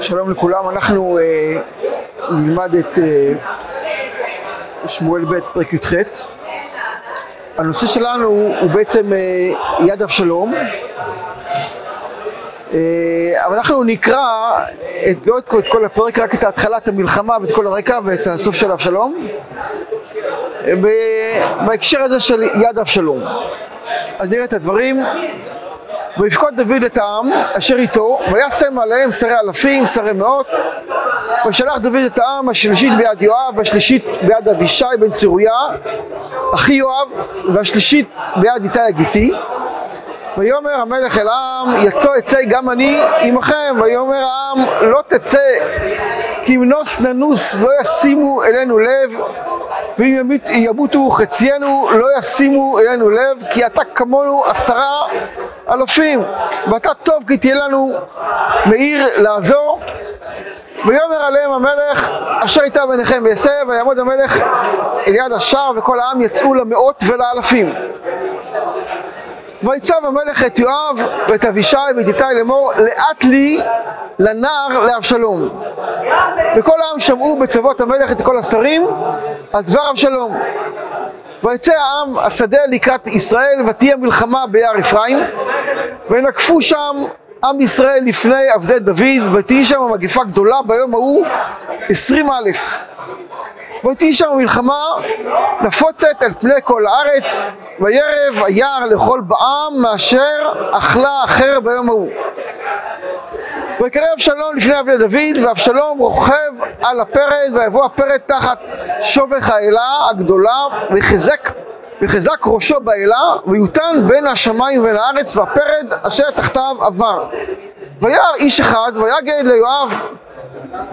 שלום לכולם, אנחנו אה, נלמד את אה, שמואל ב' פרק י"ח. הנושא שלנו הוא בעצם אה, יד אבשלום, אה, אבל אנחנו נקרא את, לא את, את כל הפרק, רק את התחלת המלחמה ואת כל הרקע ואת הסוף של אבשלום, אה, בהקשר הזה של יד אבשלום. אז נראה את הדברים. ויפקוד דוד את העם אשר איתו, וישם עליהם שרי אלפים, שרי מאות, וישלח דוד את העם השלישית ביד יואב, והשלישית ביד אבישי בן צרויה, אחי יואב, והשלישית ביד איתי הגיתי. ויאמר המלך אל העם, יצא אצא גם אני עמכם, ויאמר העם, לא תצא, כי אם נוס ננוס לא ישימו אלינו לב, ואם ימות, ימותו חציינו לא ישימו אלינו לב, כי אתה כמונו עשרה אלפים, ואתה טוב כי תהיה לנו מעיר לעזור. ויאמר עליהם המלך אשר הייתה ביניכם ויעשה ויעמוד המלך אל יד השער וכל העם יצאו למאות ולאלפים. ויצב המלך את יואב ואת אבישי ואת איתי לאמור לאט לי לנער לאבשלום. וכל העם שמעו בצוות המלך את כל השרים על דבר אבשלום. ויצא העם השדה לקראת ישראל ותהיה מלחמה ביער אפרים ונקפו שם עם ישראל לפני עבדי דוד ותהי שם מגפה גדולה ביום ההוא עשרים אלף. ותהי שם מלחמה נפוצת על פני כל הארץ וירב היער לכל בעם מאשר אכלה אחר ביום ההוא. ויקרא אבשלום לפני עבדי דוד ואבשלום רוכב על הפרד ויבוא הפרד תחת שובך האלה הגדולה ויחזק וחזק ראשו באלה ויותן בין השמיים ובין הארץ והפרד אשר תחתיו עבר. וירא איש אחד ויגד ליואב.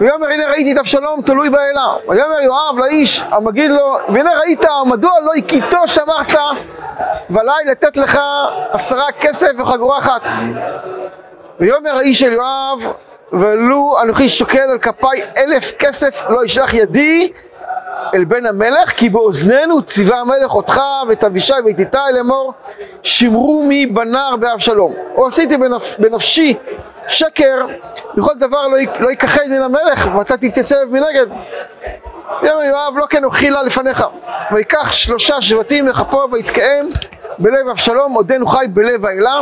ויאמר הנה ראיתי את אבשלום תלוי באלה. ויאמר יואב לאיש המגיד לו והנה ראית מדוע לא הכיתו שמרת? ועלי לתת לך עשרה כסף וחגורה אחת. ויאמר האיש אל יואב ולו אנוכי שוקל על כפיי אלף כסף לא ישלח ידי אל בן המלך כי באוזנינו ציווה המלך אותך ואת אבישי ואת איתי לאמור שמרו מי בנער באבשלום או עשיתי בנפ, בנפשי שקר בכל דבר לא, י- לא יכחד מן המלך ואתה תתייצב מנגד. ויאמר יואב לא כן אוכילה לפניך. ויקח שלושה שבטים לכפו ויתקיים בלב אבשלום עודנו חי בלב האלה.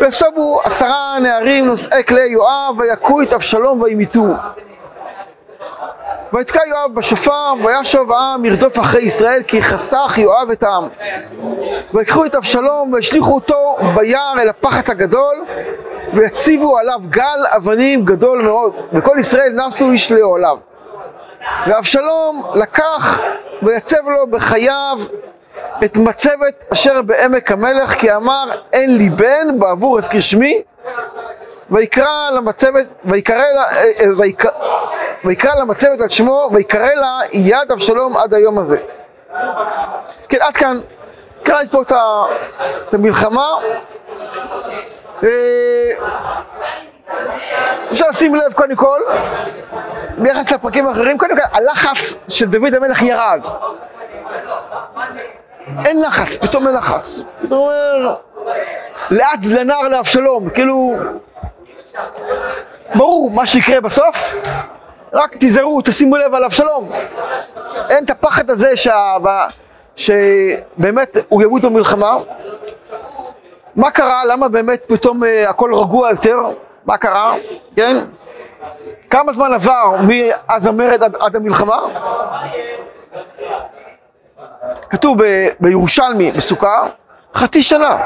ויסובו עשרה נערים נושאי כלי יואב ויכו את אבשלום וימיתוהו ויתקע יואב בשופר וישוב העם ירדוף אחרי ישראל כי חסך יואב את העם. ויקחו את אבשלום והשליכו אותו ביער אל הפחת הגדול ויציבו עליו גל אבנים גדול מאוד. וכל ישראל נסו איש לאוהליו ואבשלום לקח ויצב לו בחייו את מצבת אשר בעמק המלך כי אמר אין לי בן בעבור אזכיר שמי. ויקרא למצבת, ויקרא אה, אה, ויקרא, ויקרא למצבת על שמו, ויקרא לה יד אבשלום עד היום הזה. כן, עד כאן, קראתי פה את המלחמה. אה, אפשר לשים לב קודם כל, ביחס לפרקים האחרים, קודם כל הלחץ של דוד המלך ירד. אין לחץ, פתאום אין לחץ. פתאום אומר, לאט לנער לאבשלום, כאילו, ברור מה שיקרה בסוף, רק תיזהרו, תשימו לב על אבשלום. אין את הפחד הזה שה... שבאמת הוא ימות במלחמה. מה קרה? למה באמת פתאום אה, הכל רגוע יותר? מה קרה? כן? כמה זמן עבר מאז המרד עד, עד המלחמה? כתוב ב, בירושלמי בסוכה, חצי שנה.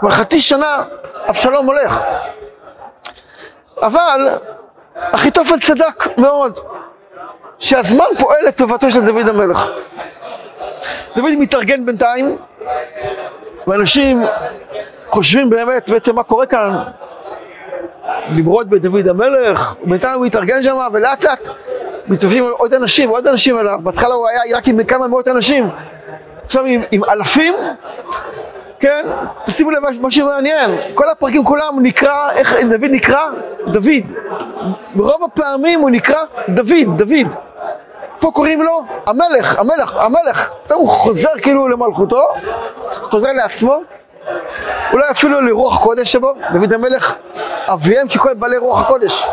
כבר חצי שנה אבשלום הולך. אבל אחיתופל צדק מאוד, שהזמן פועל לטובתו של דוד המלך. דוד מתארגן בינתיים, ואנשים חושבים באמת בעצם מה קורה כאן, למרוד בדוד המלך, ובינתיים הוא מתארגן שם, ולאט לאט מתארגנים עוד אנשים, עוד אנשים. אליו, בהתחלה הוא היה רק עם כמה מאות אנשים, עכשיו עם, עם אלפים, כן? תשימו לב משהו מעניין, כל הפרקים כולם נקרא, איך דוד נקרא? דוד. ברוב הפעמים הוא נקרא דוד, דוד. פה קוראים לו המלך, המלך, המלך. הוא חוזר כאילו למלכותו, חוזר לעצמו, אולי אפילו לרוח הקודש שבו, דוד המלך, אביהם של כל בעלי רוח הקודש.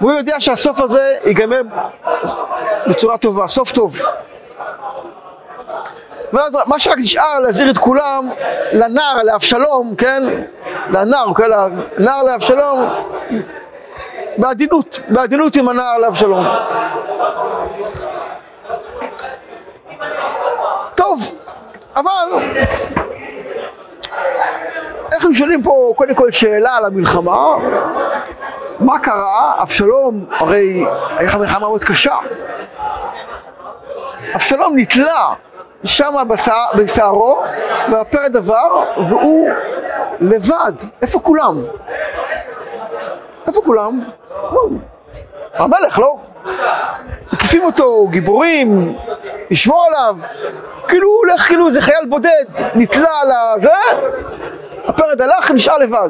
והוא יודע שהסוף הזה ייגמר בצורה טובה, סוף טוב. ואז מה שרק נשאר להזהיר את כולם לנער, לאבשלום, כן? לנער, כן? לנער לאבשלום, בעדינות, בעדינות עם הנער לאבשלום. טוב, אבל איך הם שואלים פה קודם כל שאלה על המלחמה? מה קרה? אבשלום, הרי הייתה מלחמה מאוד קשה. אבשלום נתלה שם בשערו, והפר דבר, והוא לבד. איפה כולם? איפה כולם? המלך, לא? מקיפים אותו, גיבורים, לשמור עליו. כאילו הוא הולך כאילו איזה חייל בודד, נתלה על הזה, הפרד הלך, נשאר לבד.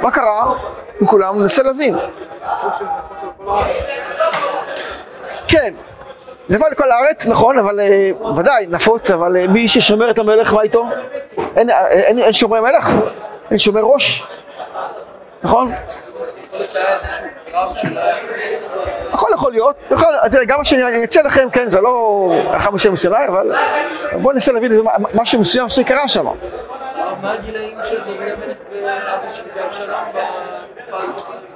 מה קרה עם כולם? ננסה להבין. כן, לבד לכל הארץ, נכון, אבל אה, ודאי, נפוץ, אבל אה, מי ששומר את המלך, מה איתו? אין, אה, אין, אין שומרי מלך? אין שומר ראש? נכון? הכל יכול להיות, יכול, אז גם מה שאני אצא לכם, כן, זה לא אחר משם מסיני, אבל בואו ננסה להבין איזה משהו מסוים שקרה שם. מה הגילאים של דוד המלך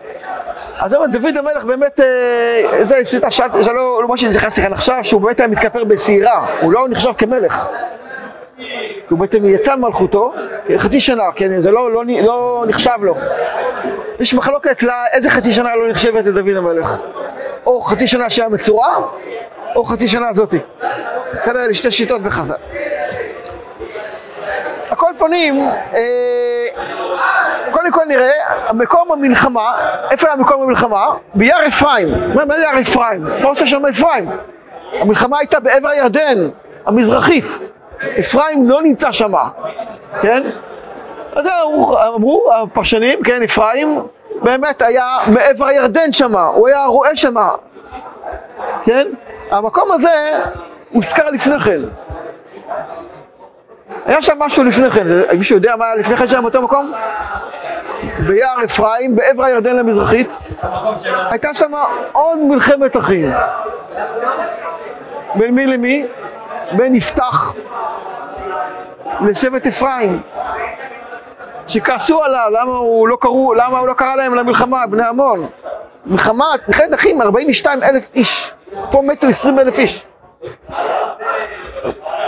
אז זהו, דוד המלך באמת, אה, זה שאתה שאלת, זה לא, לא מה שנכנס לכאן עכשיו, שהוא באמת היה מתכפר בשעירה, הוא לא נחשב כמלך. הוא בעצם יצא מלכותו, חצי שנה, כן, זה לא, לא, לא נחשב לו. יש מחלוקת לאיזה חצי שנה לא נחשבת לדוד המלך. או חצי שנה שהיה מצורע, או חצי שנה הזאתי. בסדר, אלה שתי שיטות בחז"ל. הכל פונים, אה, קודם כל נראה, מקום המלחמה, איפה היה מקום המלחמה? ביער אפרים. מה זה יער אפרים? מה עושה שם אפרים? המלחמה הייתה בעבר הירדן, המזרחית. אפרים לא נמצא שמה, כן? אז אמרו הפרשנים, כן, אפרים באמת היה מעבר הירדן שמה, הוא היה רואה שמה, כן? המקום הזה הוזכר לפני כן. היה שם משהו לפני כן, מישהו יודע מה היה לפני כן שם באותו מקום? ביער אפרים, בעבר הירדן המזרחית, הייתה שם עוד מלחמת אחים. בין מי למי? בין יפתח לשבט אפרים. שכעסו עליו, למה הוא לא קראו, למה הוא לא קרא להם למלחמה, בני עמון. מלחמה, מלחמת אחים, 42 אלף איש. פה מתו 20 אלף איש.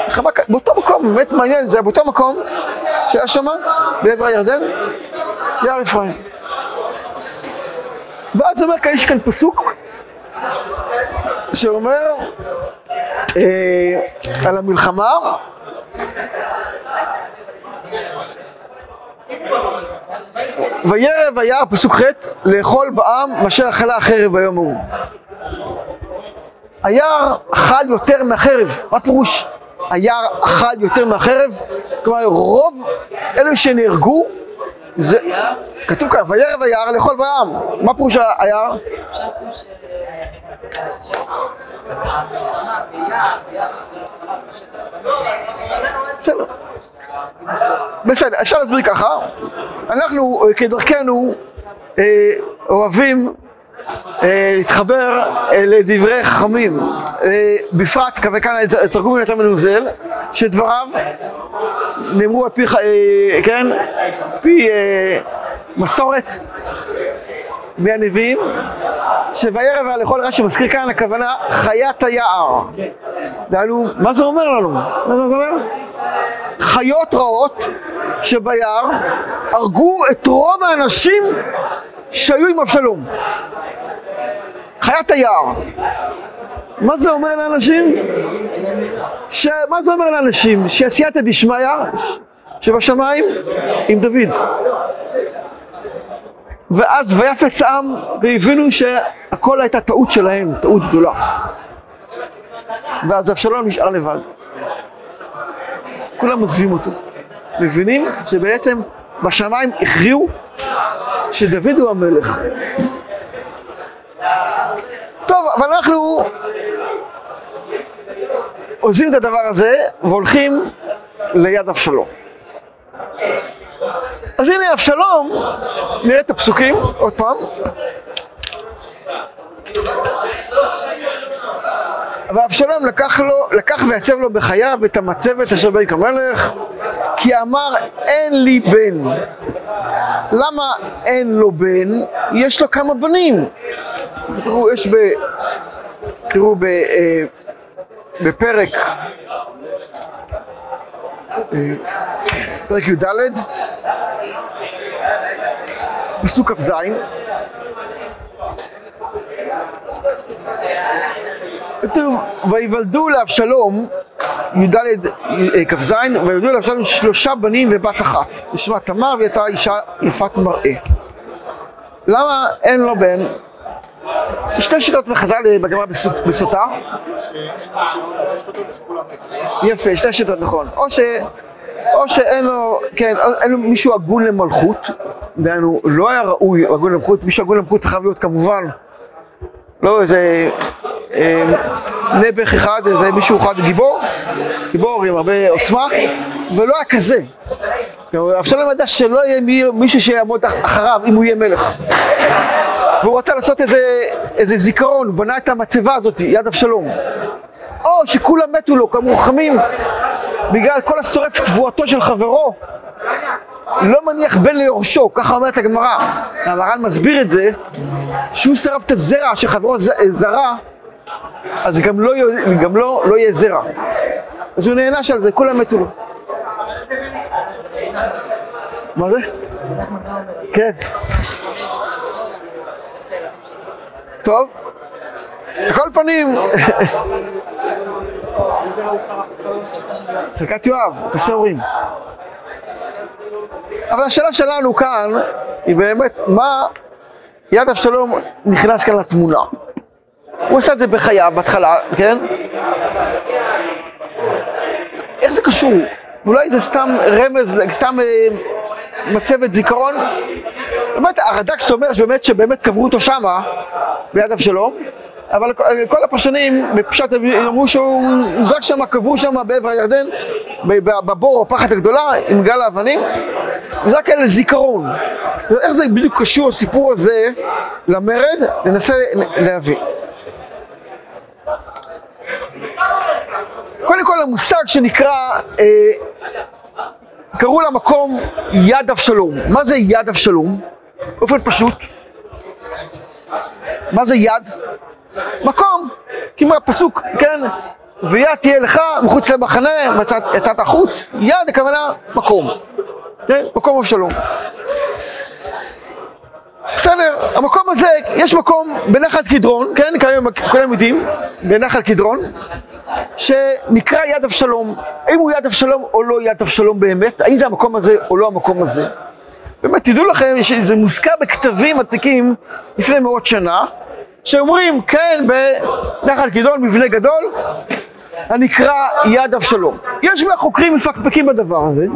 מלחמה, באותו מקום, באמת מעניין, זה באותו מקום שהיה שם, בעבר הירדן, יער אפרים. ואז אומר כאן, יש כאן פסוק שאומר אה, על המלחמה וירב היער, פסוק ח', לאכול בעם מאשר אכלה החרב ביום ההוא. היער אכל יותר מהחרב, מה פירוש היער אכל יותר מהחרב? כלומר רוב אלו שנהרגו זה, כתוב כאן, וירב היער לאכול בעם, מה פירוש היער? בסדר. בסדר, אפשר להסביר ככה, אנחנו אה, כדרכנו אה, אוהבים להתחבר לדברי חכמים, בפרט וכאן תרגום יותר מנוזל, שדבריו נאמרו על פי, כן, פי מסורת מהנביאים, שוירא והלכל רש"י מזכיר כאן הכוונה חיית היער. דהיינו, מה זה אומר לנו? מה זה אומר? חיות רעות שביער הרגו את רוב האנשים שהיו עם אבשלום. חיית היער. מה זה אומר לאנשים? ש... מה זה אומר לאנשים? שעשייתא דשמיא שבשמיים עם דוד. ואז ויפץ עם והבינו שהכל הייתה טעות שלהם, טעות גדולה. ואז אבשלום נשאר לבד. כולם עוזבים אותו. מבינים שבעצם בשמיים הכריעו שדוד הוא המלך. טוב, אבל אנחנו עוזבים את הדבר הזה והולכים ליד אבשלום. אז הנה אבשלום, נראה את הפסוקים עוד פעם. ואבשלום לקח, לו, לקח ויצב לו בחייו את המצבת אשר בעיקר כמלך כי אמר אין לי בן. למה אין לו בן? יש לו כמה בנים. תראו, יש ב... תראו ב... אה, בפרק אה, פרק י"ד, פסוק כ"ז כתוב, ויוולדו לאבשלום, י"ד אה, כ"ז, ויוולדו לאבשלום שלושה בנים ובת אחת, ושמה תמר והייתה אישה יפת מראה. למה אין לו בן? שתי שיטות מחז"ל בגמרא בסוטה. יפה, שתי שיטות נכון. או, ש, או שאין לו, כן, אין לו מישהו הגון למלכות, דהיינו, לא היה ראוי הגון למלכות, מישהו הגון למלכות צריך להיות כמובן לא איזה אה, נעבך אחד, איזה מישהו אחד גיבור, גיבור עם הרבה עוצמה, ולא היה כזה. אבשלום ידע שלא יהיה מישהו שיעמוד אחריו אם הוא יהיה מלך. והוא רצה לעשות איזה, איזה זיכרון, הוא בנה את המצבה הזאת, יד אבשלום. או שכולם מתו לו כמורחמים בגלל כל השורף תבואתו של חברו לא מניח בן ליורשו, ככה אומרת הגמרא. המר"ן מסביר את זה, שהוא שרף את הזרע שחברו זרע, אז גם לא, גם לא, לא יהיה זרע. אז הוא נענש על זה, כולם מתו לו. מה זה? כן. טוב, בכל פנים, חלקת יואב, תעשה הורים. אבל השאלה שלנו כאן היא באמת, מה יד אבשלום נכנס כאן לתמונה? הוא עשה את זה בחייו, בהתחלה, כן? איך זה קשור? אולי זה סתם רמז, סתם אה, מצבת זיכרון? באמת, הרד"קס אומר שבאמת, שבאמת קברו אותו שמה, ביד אבשלום, אבל כל הפרשנים בפשט אמרו שהוא זרק שם, קברו שם בעבר הירדן, בבור הפחת הגדולה עם גל האבנים, וזה רק כאלה זיכרון. איך זה בדיוק קשור הסיפור הזה למרד? ננסה להבין. קודם כל המושג שנקרא, אה, קראו למקום יד אבשלום. מה זה יד אבשלום? באופן פשוט. מה זה יד? מקום, כמו הפסוק, כן? ויד תהיה לך מחוץ למחנה, יצאת, יצאת החוץ, יד הכוונה מקום, כן? מקום אבשלום. בסדר, המקום הזה, יש מקום בנחל קדרון, כן? כיום כולם יודעים, בנחל קדרון, שנקרא יד אבשלום. האם הוא יד אבשלום או לא יד אבשלום באמת? האם זה המקום הזה או לא המקום הזה? באמת, תדעו לכם שזה מוזכר בכתבים עתיקים לפני מאות שנה, שאומרים, כן, בנחל גדעון, מבנה גדול, הנקרא יד אבשלום. יש מהחוקרים מפקפקים בדבר הזה,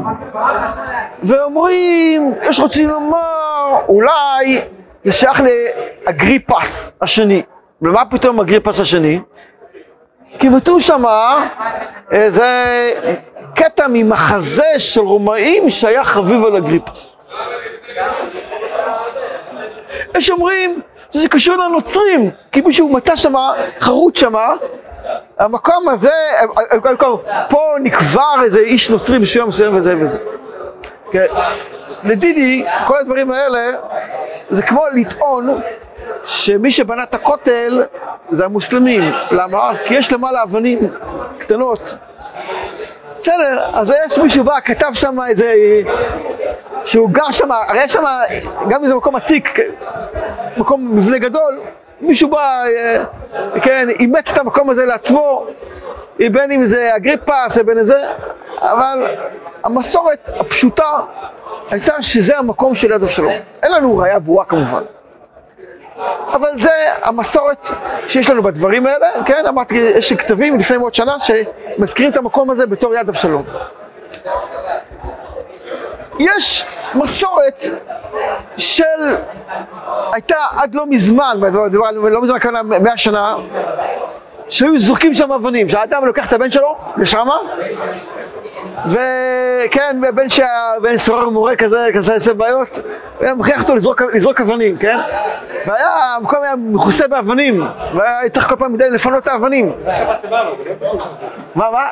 ואומרים, יש רוצים לומר, אולי זה שייך לאגריפס השני. ומה פתאום אגריפס השני? כי כתוב שמה איזה קטע ממחזה של רומאים שהיה חביב על אגריפס. יש אומרים שזה קשור לנוצרים, כי מישהו מצא שם חרוט שם, המקום הזה, פה נקבר איזה איש נוצרי בשביל מסוים וזה וזה. כן. לדידי, כל הדברים האלה, זה כמו לטעון שמי שבנה את הכותל זה המוסלמים. למה? כי יש למעלה אבנים קטנות. בסדר, אז יש מישהו בא, כתב שם איזה שהוא גר שם, הרי יש שם, גם אם זה מקום עתיק, מקום מבנה גדול, מישהו בא, אה, כן, אימץ את המקום הזה לעצמו, בין אם זה אגריפס, בין זה, אבל המסורת הפשוטה הייתה שזה המקום של יד אבשלום. אין לנו ראייה ברורה כמובן. אבל זה המסורת שיש לנו בדברים האלה, כן? אמרתי, יש כתבים לפני מאות שנה שמזכירים את המקום הזה בתור יד אבשלום. יש מסורת של, הייתה עד לא מזמן, לא מזמן כאן מאה שנה, שהיו זורקים שם אבנים, שהאדם לוקח את הבן שלו לשמה, וכן, בן שהבן סורר מורה כזה, כזה עושה בעיות, היה מכריח אותו לזרוק, לזרוק אבנים, כן? והיה, המקום היה מכוסה באבנים, והיה צריך כל פעם מדי לפנות את האבנים. מה, מה?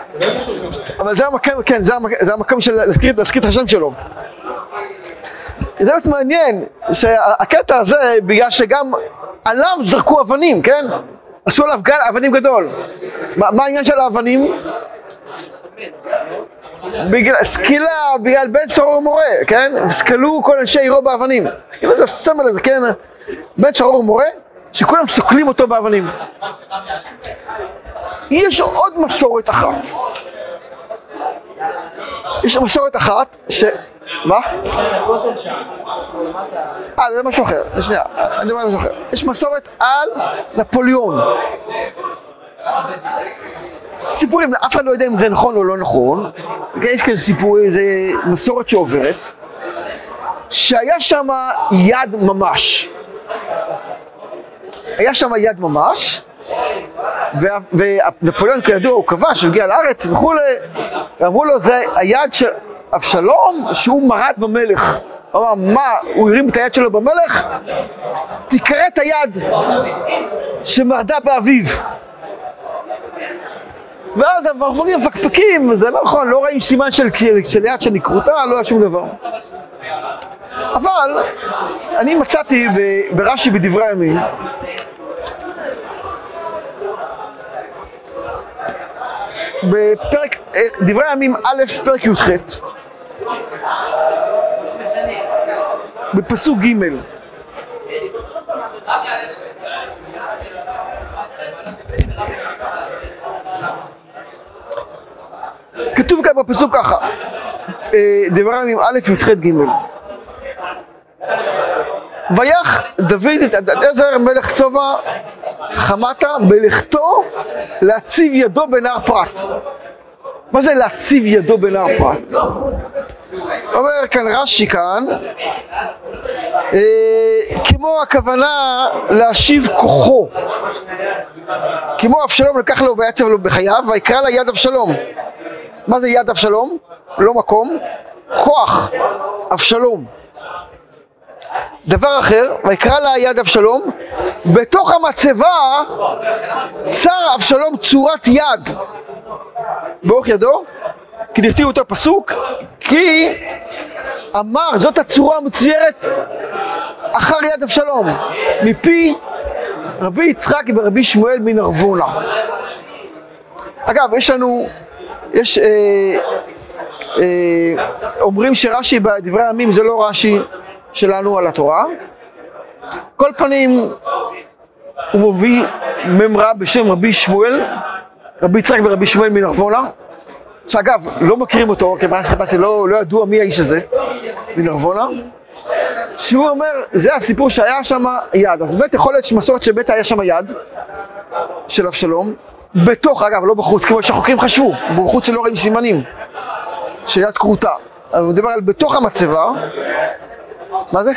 אבל זה המקום, כן, זה המקום, זה המקום של להזכיר את השם שלו. זה באמת מעניין, שהקטע הזה, בגלל שגם עליו זרקו אבנים, כן? עשו עליו גל אבנים גדול. מה, מה העניין של האבנים? בגלל סקילה, בגלל בן סורר ומורה, כן? סקלו כל אנשי עירו באבנים. כאילו זה הסמל הזה, כן? בן סורר ומורה, שכולם סוקלים אותו באבנים. יש עוד מסורת אחת. יש מסורת אחת ש... מה? אה, זה משהו אחר, שנייה, אני על משהו אחר. יש מסורת על נפוליאון. סיפורים, אף אחד לא יודע אם זה נכון או לא נכון, יש כזה סיפורים, זה מסורת שעוברת, שהיה שם יד ממש. היה שם יד ממש, ונפוליאון כידוע הוא כבש, הוא הגיע לארץ וכולי, ואמרו לו זה היד של אבשלום שהוא מרד במלך. הוא אמר, מה, הוא הרים את היד שלו במלך? תכרת היד שמרדה באביו. ואז המפרפרים מפקפקים, זה לא נכון, לא רואים סימן של, של יד שנקרותה, לא היה שום דבר. אבל אני מצאתי ברש"י בדברי הימים בפרק, אה, דברי הימים א', פרק י"ח בפסוק ג' כתוב כאן בפסוק ככה, אה, דברי הימים א', י"ח, ג' ויח דוד את עזר מלך צובע חמתה בלכתו להציב ידו בנהר פרת. מה זה להציב ידו בנהר פרת? אומר כאן רש"י כאן, אה, כמו הכוונה להשיב כוחו, כמו אבשלום לקח לו ויצב לו בחייו, ויקרא לה יד אבשלום. מה זה יד אבשלום? לא מקום, כוח אבשלום. דבר אחר, ויקרא לה יד אבשלום, בתוך המצבה צר אבשלום צורת יד באורך ידו, כי דכתיב אותו פסוק, כי אמר זאת הצורה המצוירת אחר יד אבשלום, מפי רבי יצחק ורבי שמואל מן ערבונה. אגב, יש לנו, יש, אה, אה, אומרים שרש"י בדברי הימים זה לא רש"י שלנו על התורה. כל פנים, הוא מביא ממרה בשם רבי שמואל, רבי יצחק ורבי שמואל מנרבונה, שאגב, לא מכירים אותו, כי ברס חיפשתי, לא, לא ידוע מי האיש הזה, מנרבונה, שהוא אומר, זה הסיפור שהיה שם יד. אז באמת יכול להיות שמסורת שבית היה שם יד של אבשלום, בתוך, אגב, לא בחוץ, כמו שהחוקרים חשבו, בחוץ שלא רואים סימנים, שיד כרותה. אבל הוא מדבר על בתוך המצבה, מה זה?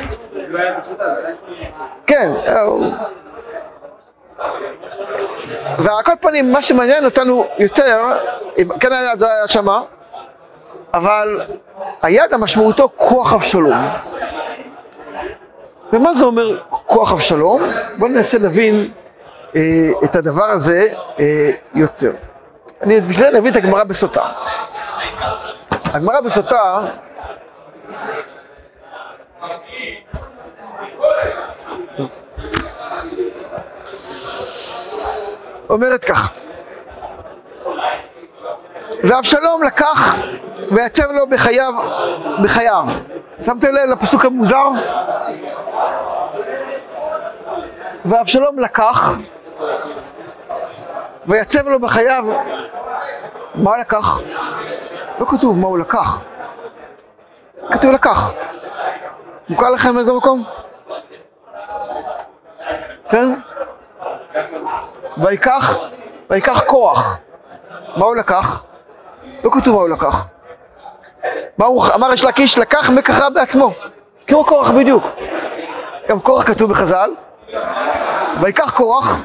כן, ועל כל פנים, מה שמעניין אותנו יותר, כן היה שמה, אבל היד המשמעותו כוח אבשלום. ומה זה אומר כוח אבשלום? בואו ננסה להבין אה, את הדבר הזה אה, יותר. אני בשביל זה נביא את הגמרא בסוטה. הגמרא בסוטה אומרת כך ואבשלום לקח ויצב לו בחייו, בחייו. שמתם לב לפסוק המוזר? ואבשלום לקח ויצב לו בחייו, מה לקח? לא כתוב מה הוא לקח, כתוב לקח. מוכר לכם איזה מקום? כן? ויקח, ויקח כוח. מה הוא לקח? לא כתוב מה הוא לקח. מה הוא אמר יש לקיש לקח מקחה בעצמו. כמו קורח בדיוק. גם קורח כתוב בחז"ל. ויקח קורח,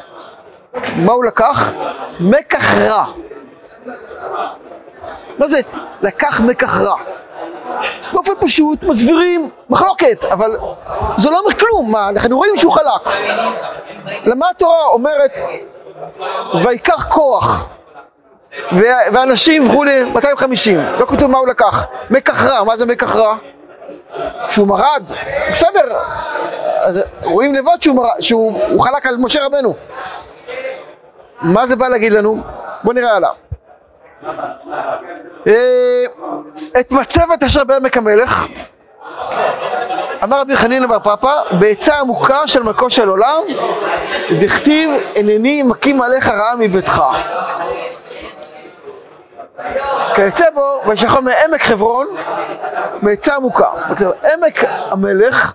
מה הוא לקח? מקח רע. מה זה לקח מקח רע? באופן פשוט מסבירים מחלוקת, אבל זה לא אומר כלום, מה, אנחנו רואים שהוא חלק. למה התורה אומרת, ויקח כוח, ואנשים וכולי, 250, לא כתוב מה הוא לקח, מקח רע, מה זה מקח רע? שהוא מרד, בסדר, אז רואים לבד שהוא, מרד, שהוא חלק על משה רבנו. מה זה בא להגיד לנו? בואו נראה הלאה. אה, את מצבת אשר בעמק המלך אמר רבי חנינא בר פפא בעצה עמוקה של מלכו של עולם דכתיב הנני מקים עליך רעה מביתך כיוצא בו וישלחו מעמק חברון מעצה עמוקה עמק המלך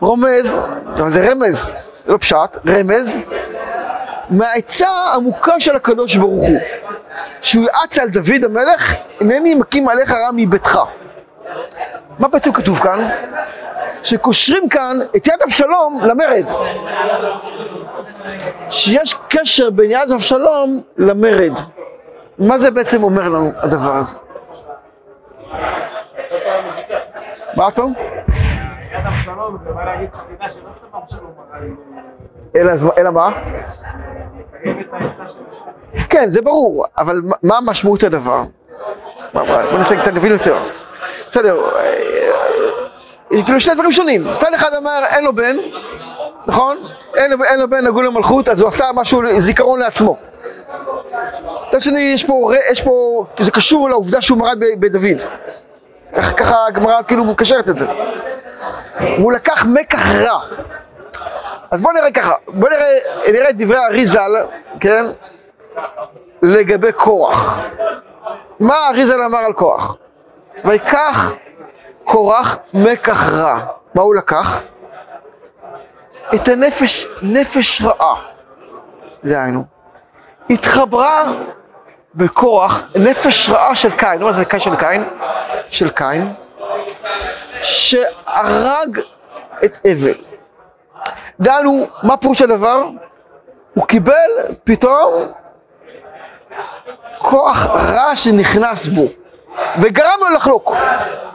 רומז, זה רמז, לא פשט, רמז מהעצה העמוקה של הקדוש ברוך הוא שהוא יעץ על דוד המלך, הנני מקים עליך רע מביתך. מה בעצם כתוב כאן? שקושרים כאן את יד אבשלום למרד. שיש קשר בין יד אבשלום למרד. מה זה בעצם אומר לנו הדבר הזה? מה עוד פעם? אלא מה? כן, זה ברור, אבל מה משמעות הדבר? בוא ננסה קצת להבין יותר. בסדר, אה, אה, כאילו שני דברים שונים. צד אחד אמר אין לו בן, נכון? אין לו, אין לו בן נגון למלכות, אז הוא עשה משהו, זיכרון לעצמו. מצד שני, יש פה, יש פה, זה קשור לעובדה שהוא מרד בדוד. ככה הגמרא כאילו מקשרת את זה. הוא לקח מקח רע. אז בואו נראה ככה, בואו נראה, נראה את דברי אריזל, כן? לגבי כוח. מה אריזל אמר על כוח? ויקח קורח מקח רע. מה הוא לקח? את הנפש, נפש רעה. דהיינו, התחברה בכוח נפש רעה של קין. מה זה קין של קין? של קין, שהרג את אבל. דהיינו, מה פירוש הדבר? הוא קיבל פתאום כוח רע שנכנס בו, וגרם לו לחלוק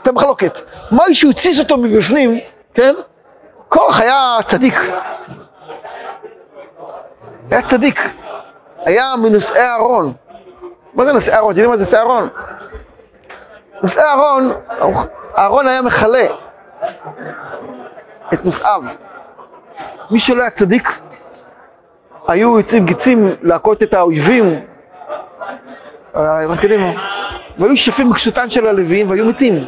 את המחלוקת. מה שהוא התסיס אותו מבפנים, כן? כוח היה צדיק. היה צדיק. היה מנושאי אהרון. מה זה נושאי אהרון? אתם יודעים מה זה נושאי אהרון? נושאי אהרון, אהרון היה מכלה את נושאיו. מי שלא היה צדיק, היו יוצאים גיצים להכות את האויבים, והיו שפים בכסותן של הלווים והיו מתים.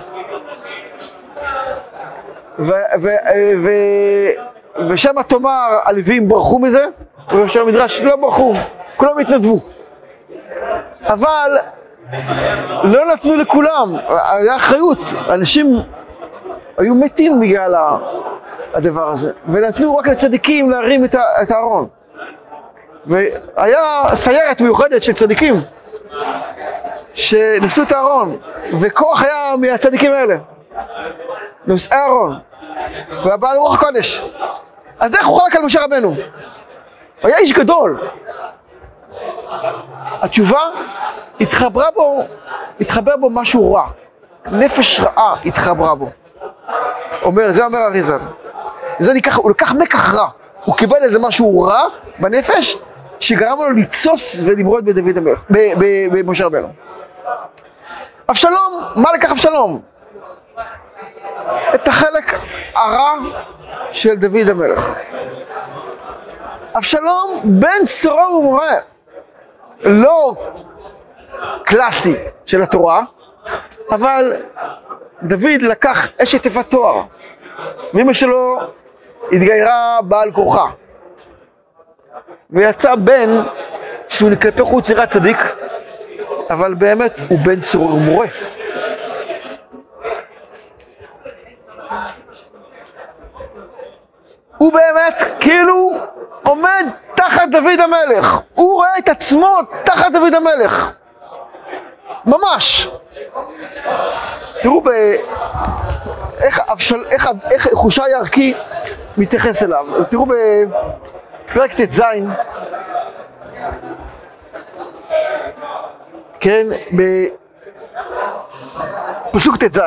ושם תאמר הלווים ברחו מזה, ובשם המדרש לא ברחו, כולם התנדבו. אבל לא נתנו לכולם, היה אחריות, אנשים היו מתים בגלל הדבר הזה, ונתנו רק לצדיקים להרים את הארון. והיה סיירת מיוחדת של צדיקים שנשאו את הארון, וכוח היה מהצדיקים האלה, נושאי הארון, והבעל רוח הקודש. אז איך הוא חלק על משה רבנו? הוא היה איש גדול. התשובה, התחברה בו, התחבר בו משהו רע. נפש רעה התחברה בו. אומר, זה אומר אריזל. זה ניקח, הוא לקח מקח רע. הוא קיבל איזה משהו רע בנפש, שגרם לו לתסוס ולמרוד בדוד המלך, במשה רבנו. אבשלום, מה לקח אבשלום? את החלק הרע של דוד המלך. אבשלום בן סורר ומורה, לא קלאסי של התורה, אבל דוד לקח אשת תיבת תואר, ואמא שלו התגיירה בעל כורחה. ויצא בן שהוא כלפי חוץ נראה צדיק, אבל באמת הוא בן צרור ומורה. הוא באמת כאילו עומד תחת דוד המלך, הוא רואה את עצמו תחת דוד המלך, ממש. תראו ב... איך, אבשל... איך, איך חושי הערכי מתייחס אליו, תראו בפרק ט"ז, כן, בפסוק ט"ז,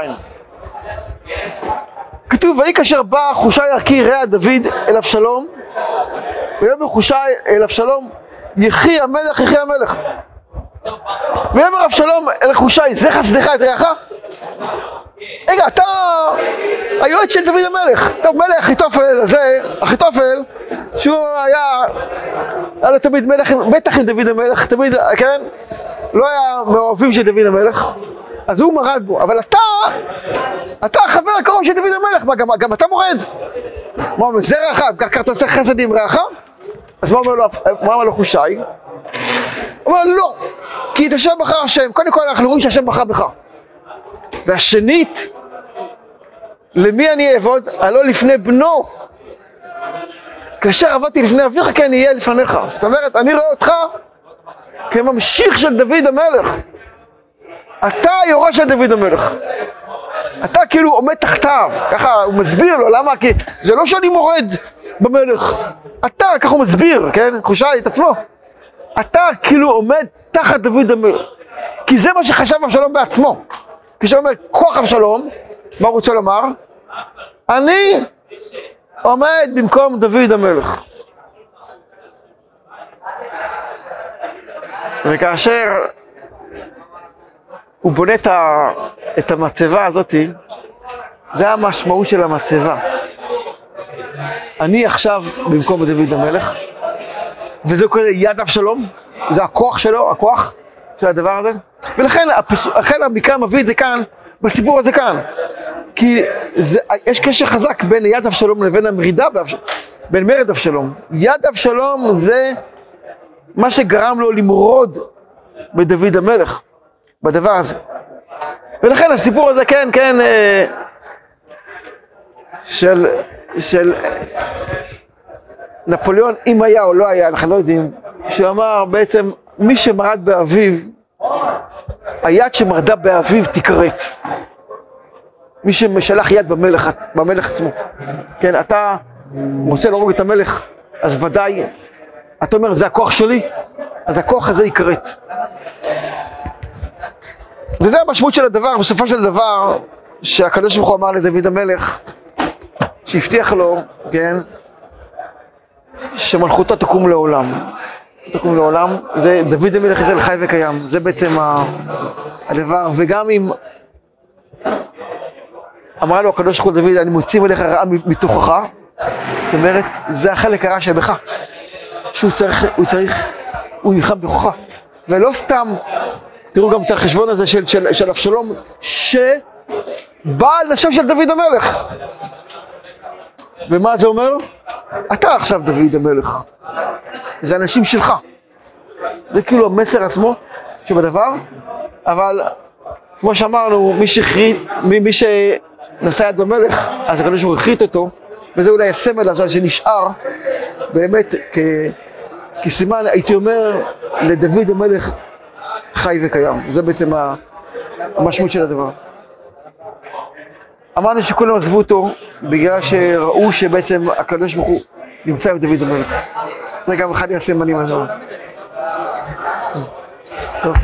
כתוב, ויהי כאשר בא חושי ערכי רע דוד אל אבשלום, ויאמר חושי אל אבשלום, יחי המלך, יחי המלך. ויאמר אבשלום אל חושי, זה חסדך את רעך? רגע, אתה היועץ של דוד המלך. טוב, מלך אחיתופל הזה, אחיתופל, שהוא היה, היה לו תמיד מלך, בטח עם דוד המלך, תמיד, כן? לא היה מאוהבים של דוד המלך, אז הוא מרד בו. אבל אתה, אתה החבר הקרוב של דוד המלך, מה, גם, גם אתה מורד? מה אומר, זה רעך, ככה אתה עושה חסד עם רעך? אז מה אומר לו, מה אומר לו חושי? הוא אומר, לא, כי את השם בחר השם. קודם כל אנחנו רואים שהשם בחר בך. והשנית, למי אני אעבוד? הלא לפני בנו. כאשר עבדתי לפני אביך, כן יהיה לפניך. זאת אומרת, אני רואה אותך כממשיך של דוד המלך. אתה היורש של דוד המלך. אתה כאילו עומד תחתיו, ככה הוא מסביר לו, למה? כי זה לא שאני מורד במלך. אתה, ככה הוא מסביר, כן? חושי את עצמו. אתה כאילו עומד תחת דוד המלך. כי זה מה שחשב אבשלום בעצמו. כשהוא אומר כוח אבשלום, מה הוא רוצה לומר? אני עומד במקום דוד המלך. וכאשר הוא בונה את, המצבה הזאתי, זה המשמעות של המצבה. אני עכשיו במקום דוד המלך, וזה כזה יד אבשלום, זה הכוח שלו, הכוח של הדבר הזה. ולכן הפס... לכן המקרא מביא את זה כאן, בסיפור הזה כאן. כי זה, יש קשר חזק בין יד אבשלום לבין המרידה באבשלום, בין מרד אבשלום. יד אבשלום זה מה שגרם לו למרוד בדוד המלך, בדבר הזה. ולכן הסיפור הזה, כן, כן, אה, של, של נפוליאון, אם היה או לא היה, אנחנו לא יודעים, שאמר בעצם, מי שמרד באביו, היד שמרדה באביו תכרת. מי שמשלח יד במלך, במלך עצמו. כן, אתה רוצה להרוג את המלך, אז ודאי, אתה אומר, זה הכוח שלי, אז הכוח הזה יכרת. וזה המשמעות של הדבר, בסופו של דבר, שהקדוש ברוך הוא אמר לדוד המלך, שהבטיח לו, כן, שמלכותו תקום לעולם. תקום לעולם, זה דוד המלך ישראל חי וקיים, זה בעצם הדבר, וגם אם אמרה לו הקדוש ברוך הוא דוד, אני מוציא מלך הרעה מתוכך, זאת אומרת, זה החלק הרע שבך, שהוא צריך, הוא צריך, הוא נלחם בכוחה, ולא סתם, תראו גם את החשבון הזה של, של, של אבשלום, שבא על נשם של דוד המלך. ומה זה אומר? אתה עכשיו דוד המלך. זה אנשים שלך. זה כאילו המסר עצמו שבדבר, אבל כמו שאמרנו, מי שהחריט, מי, מי שנשא יד במלך, אז הקדוש ברוך הוא החריט אותו, וזה אולי הסמל עכשיו שנשאר באמת כ, כסימן, הייתי אומר, לדוד המלך חי וקיים. זה בעצם המשמעות של הדבר. אמרנו שכולם עזבו אותו בגלל שראו שבעצם הקדוש ברוך הוא נמצא עם דוד המלך. זה גם אחד מהסימנים הזה. טוב.